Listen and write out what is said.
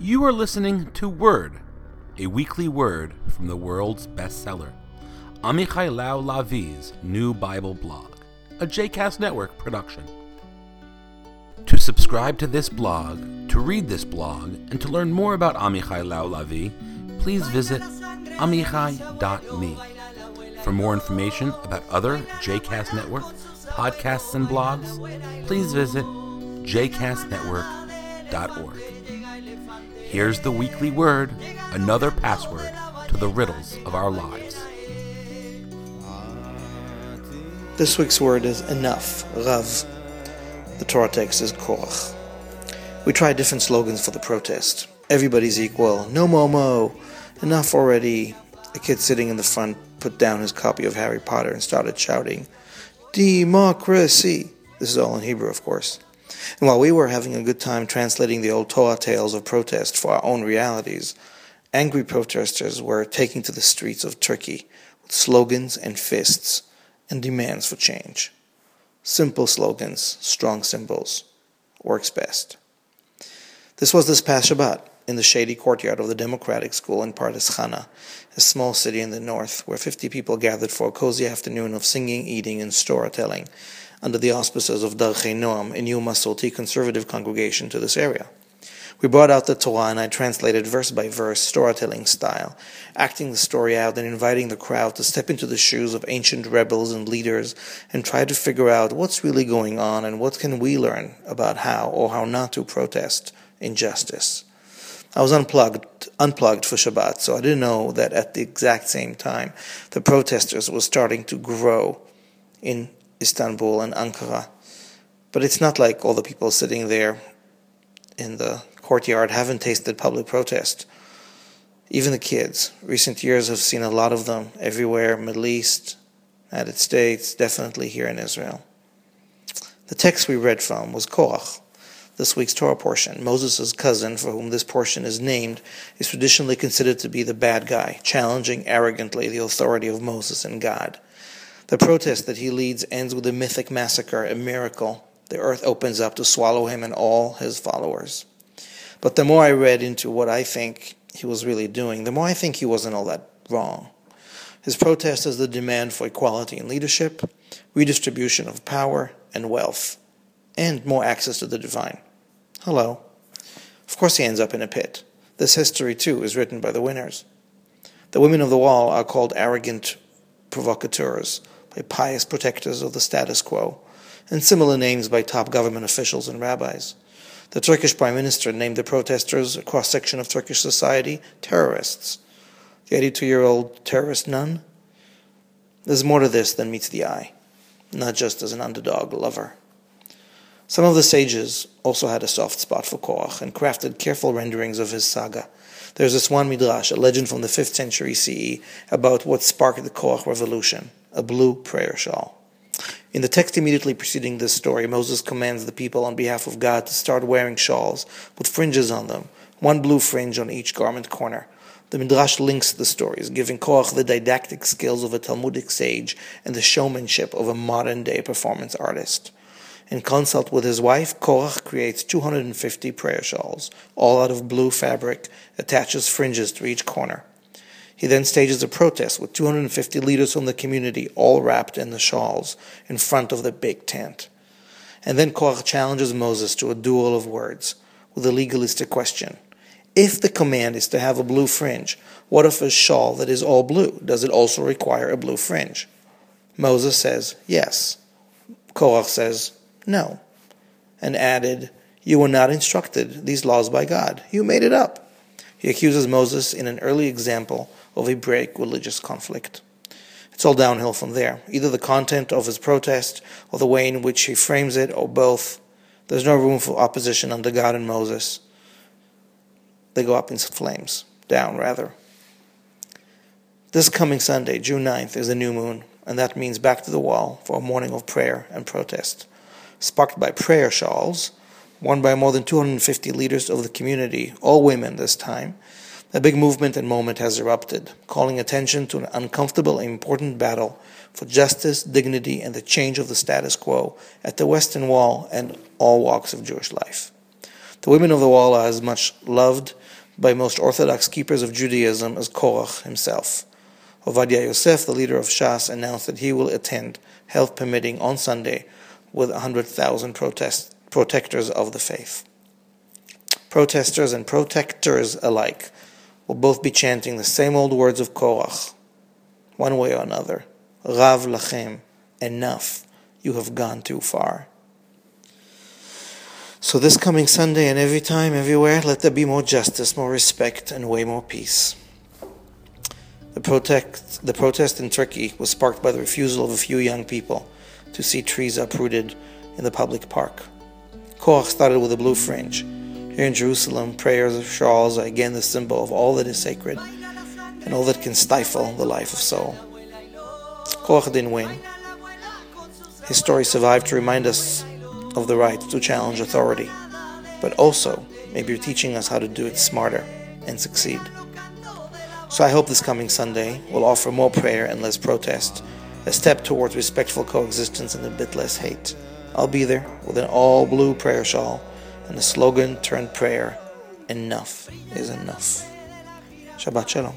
You are listening to Word, a weekly word from the world's bestseller, Amichai Lau Lavi's new Bible blog, a JCast Network production. To subscribe to this blog, to read this blog, and to learn more about Amichai Lau Lavi, please visit amichai.me. For more information about other JCast Network podcasts and blogs, please visit jcastnetwork.org. Here's the weekly word, another password to the riddles of our lives. This week's word is enough, Rav. The Torah text is Korach. We tried different slogans for the protest. Everybody's equal, no momo, enough already. A kid sitting in the front put down his copy of Harry Potter and started shouting, Democracy! This is all in Hebrew, of course. And while we were having a good time translating the old Torah tales of protest for our own realities, angry protesters were taking to the streets of Turkey with slogans and fists and demands for change. Simple slogans, strong symbols, works best. This was this past Shabbat in the shady courtyard of the Democratic School in Pardes Chana, a small city in the north, where 50 people gathered for a cozy afternoon of singing, eating, and storytelling under the auspices of Darchei Noam, a new Masorti conservative congregation to this area. We brought out the Torah and I translated verse by verse, storytelling style, acting the story out and inviting the crowd to step into the shoes of ancient rebels and leaders and try to figure out what's really going on and what can we learn about how or how not to protest injustice. I was unplugged, unplugged for Shabbat, so I didn't know that at the exact same time the protesters were starting to grow in Istanbul and Ankara. But it's not like all the people sitting there in the courtyard haven't tasted public protest. Even the kids. Recent years have seen a lot of them everywhere, Middle East, United States, definitely here in Israel. The text we read from was Korach, this week's Torah portion. Moses' cousin, for whom this portion is named, is traditionally considered to be the bad guy, challenging arrogantly the authority of Moses and God. The protest that he leads ends with a mythic massacre, a miracle. The earth opens up to swallow him and all his followers. But the more I read into what I think he was really doing, the more I think he wasn't all that wrong. His protest is the demand for equality in leadership, redistribution of power and wealth, and more access to the divine. Hello. Of course, he ends up in a pit. This history, too, is written by the winners. The women of the wall are called arrogant provocateurs by pious protectors of the status quo, and similar names by top government officials and rabbis. The Turkish prime minister named the protesters, a cross section of Turkish society, terrorists. The 82 year old terrorist nun? There's more to this than meets the eye, not just as an underdog lover. Some of the sages also had a soft spot for Korach and crafted careful renderings of his saga. There's a Swan Midrash, a legend from the 5th century CE, about what sparked the Korach revolution a blue prayer shawl. In the text immediately preceding this story, Moses commands the people on behalf of God to start wearing shawls with fringes on them, one blue fringe on each garment corner. The Midrash links the stories, giving Korach the didactic skills of a Talmudic sage and the showmanship of a modern day performance artist. In consult with his wife, Korach creates 250 prayer shawls, all out of blue fabric, attaches fringes to each corner. He then stages a protest with 250 leaders from the community, all wrapped in the shawls, in front of the big tent. And then Korach challenges Moses to a duel of words with a legalistic question. If the command is to have a blue fringe, what if a shawl that is all blue? Does it also require a blue fringe? Moses says, yes. Korach says, no. And added, You were not instructed these laws by God. You made it up. He accuses Moses in an early example of Hebraic religious conflict. It's all downhill from there. Either the content of his protest or the way in which he frames it, or both. There's no room for opposition under God and Moses. They go up in flames, down rather. This coming Sunday, June 9th, is the new moon, and that means back to the wall for a morning of prayer and protest. Sparked by prayer shawls, worn by more than 250 leaders of the community, all women this time, a big movement and moment has erupted, calling attention to an uncomfortable and important battle for justice, dignity, and the change of the status quo at the Western Wall and all walks of Jewish life. The women of the wall are as much loved by most orthodox keepers of Judaism as Korach himself. Ovadia Yosef, the leader of Shas, announced that he will attend, health permitting, on Sunday with 100,000 protest, protectors of the faith. Protesters and protectors alike will both be chanting the same old words of Korach, one way or another. Rav lachem, enough, you have gone too far. So this coming Sunday and every time, everywhere, let there be more justice, more respect, and way more peace. The protest, the protest in Turkey was sparked by the refusal of a few young people to see trees uprooted in the public park. Korach started with a blue fringe. Here in Jerusalem, prayers of shawls are again the symbol of all that is sacred and all that can stifle the life of soul. Korach didn't win. His story survived to remind us of the right to challenge authority, but also maybe teaching us how to do it smarter and succeed. So I hope this coming Sunday will offer more prayer and less protest, a step towards respectful coexistence and a bit less hate. I'll be there with an all blue prayer shawl and a slogan turned prayer Enough is enough. Shabbat Shalom.